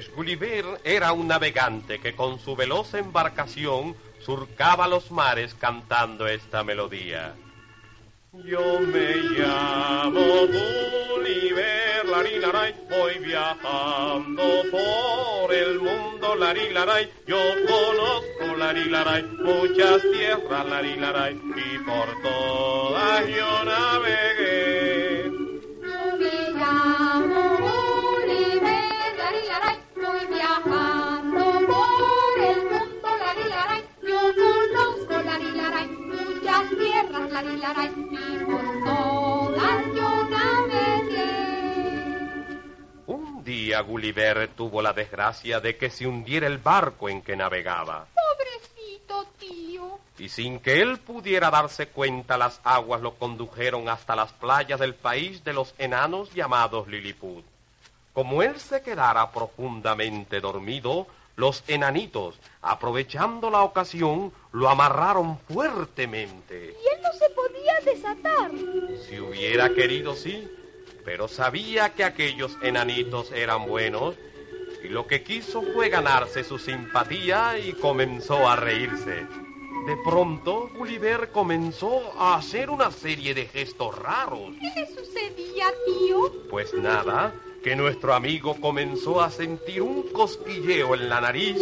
Pues Gulliver era un navegante que con su veloz embarcación surcaba los mares cantando esta melodía. Yo me llamo Gulliver, larilaray, voy viajando por el mundo, larilaray, yo conozco larilaray, muchas tierras, larilaray, y por todas yo navegué. Un día Gulliver tuvo la desgracia de que se hundiera el barco en que navegaba. Pobrecito tío. Y sin que él pudiera darse cuenta, las aguas lo condujeron hasta las playas del país de los enanos llamados Lilliput. Como él se quedara profundamente dormido, los enanitos, aprovechando la ocasión, lo amarraron fuertemente. Podía desatar. Si hubiera querido, sí, pero sabía que aquellos enanitos eran buenos y lo que quiso fue ganarse su simpatía y comenzó a reírse. De pronto, Gulliver comenzó a hacer una serie de gestos raros. ¿Qué le sucedía, tío? Pues nada, que nuestro amigo comenzó a sentir un cosquilleo en la nariz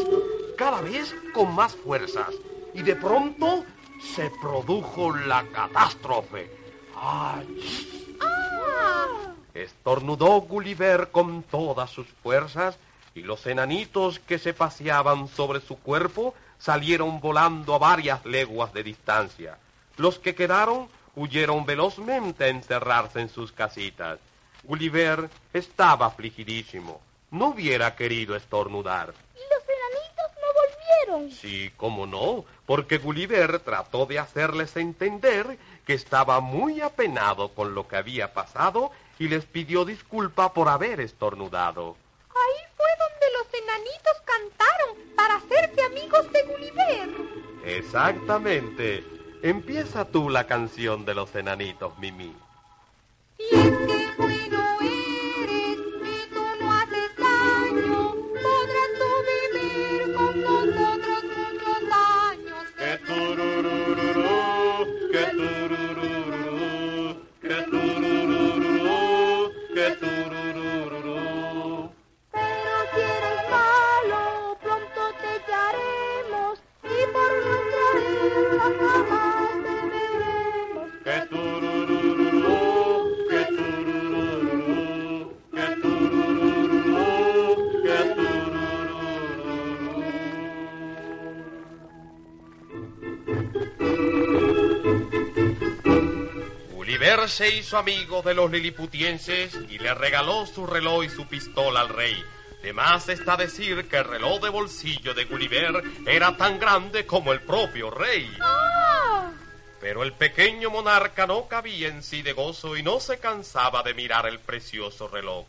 cada vez con más fuerzas. Y de pronto se produjo la catástrofe. ¡Ay! ¡Ah! Estornudó Gulliver con todas sus fuerzas y los enanitos que se paseaban sobre su cuerpo salieron volando a varias leguas de distancia. Los que quedaron huyeron velozmente a encerrarse en sus casitas. Gulliver estaba afligidísimo. No hubiera querido estornudar. Sí, cómo no, porque Gulliver trató de hacerles entender que estaba muy apenado con lo que había pasado y les pidió disculpa por haber estornudado. Ahí fue donde los enanitos cantaron para hacerse amigos de Gulliver. Exactamente. Empieza tú la canción de los enanitos, Mimi. Y Se hizo amigo de los liliputienses y le regaló su reloj y su pistola al rey. De más está decir que el reloj de bolsillo de Gulliver era tan grande como el propio rey. ¡Ah! Pero el pequeño monarca no cabía en sí de gozo y no se cansaba de mirar el precioso reloj.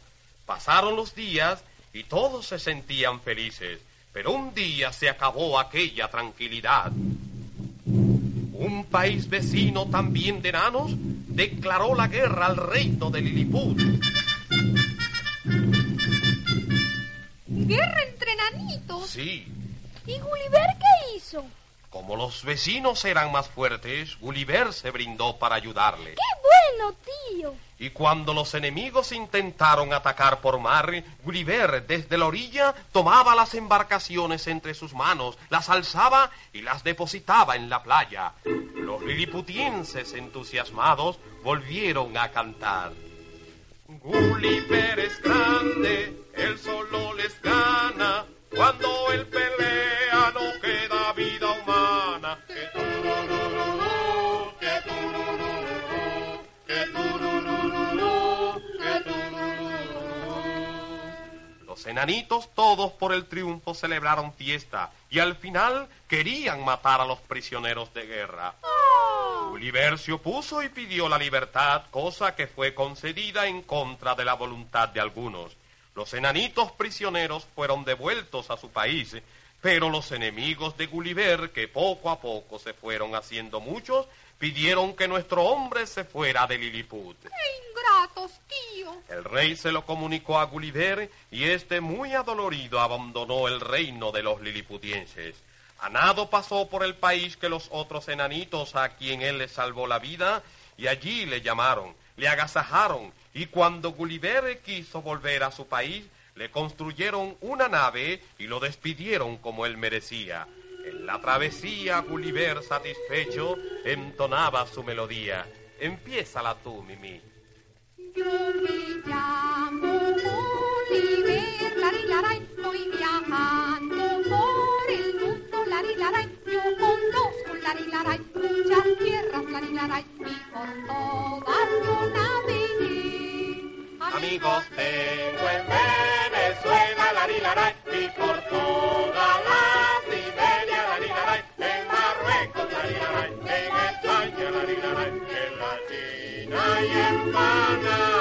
Pasaron los días y todos se sentían felices, pero un día se acabó aquella tranquilidad. Un país vecino también de enanos declaró la guerra al reino de Lilliput. ¿Guerra entre enanitos? Sí, ¿Y Gulliver qué hizo? Como los vecinos eran más fuertes, Gulliver se brindó para ayudarle. ¡Qué bueno, tío! Y cuando los enemigos intentaron atacar por mar, Gulliver desde la orilla tomaba las embarcaciones entre sus manos, las alzaba y las depositaba en la playa. Los liliputienses entusiasmados volvieron a cantar. Gulliver es grande, él solo les gana. Cuando él pelea Los enanitos todos por el triunfo celebraron fiesta y al final querían matar a los prisioneros de guerra. Gulliver se opuso y pidió la libertad, cosa que fue concedida en contra de la voluntad de algunos. Los enanitos prisioneros fueron devueltos a su país, pero los enemigos de Gulliver, que poco a poco se fueron haciendo muchos, pidieron que nuestro hombre se fuera de Lilliput. ¡Qué zapatos, tío. El rey se lo comunicó a Gulliver y este muy adolorido abandonó el reino de los liliputienses. A nado pasó por el país que los otros enanitos a quien él le salvó la vida y allí le llamaron, le agasajaron y cuando Gulliver quiso volver a su país le construyeron una nave y lo despidieron como él merecía. En la travesía Gulliver satisfecho entonaba su melodía. Empiézala tú, Mimi. Yo me llamo Oliver, larilaray, voy viajando por el mundo, larilaray. Yo conozco, larilaray, muchas tierras, larilaray, y por todas yo navegué. Amigos tengo en Venezuela, en España, larilaray,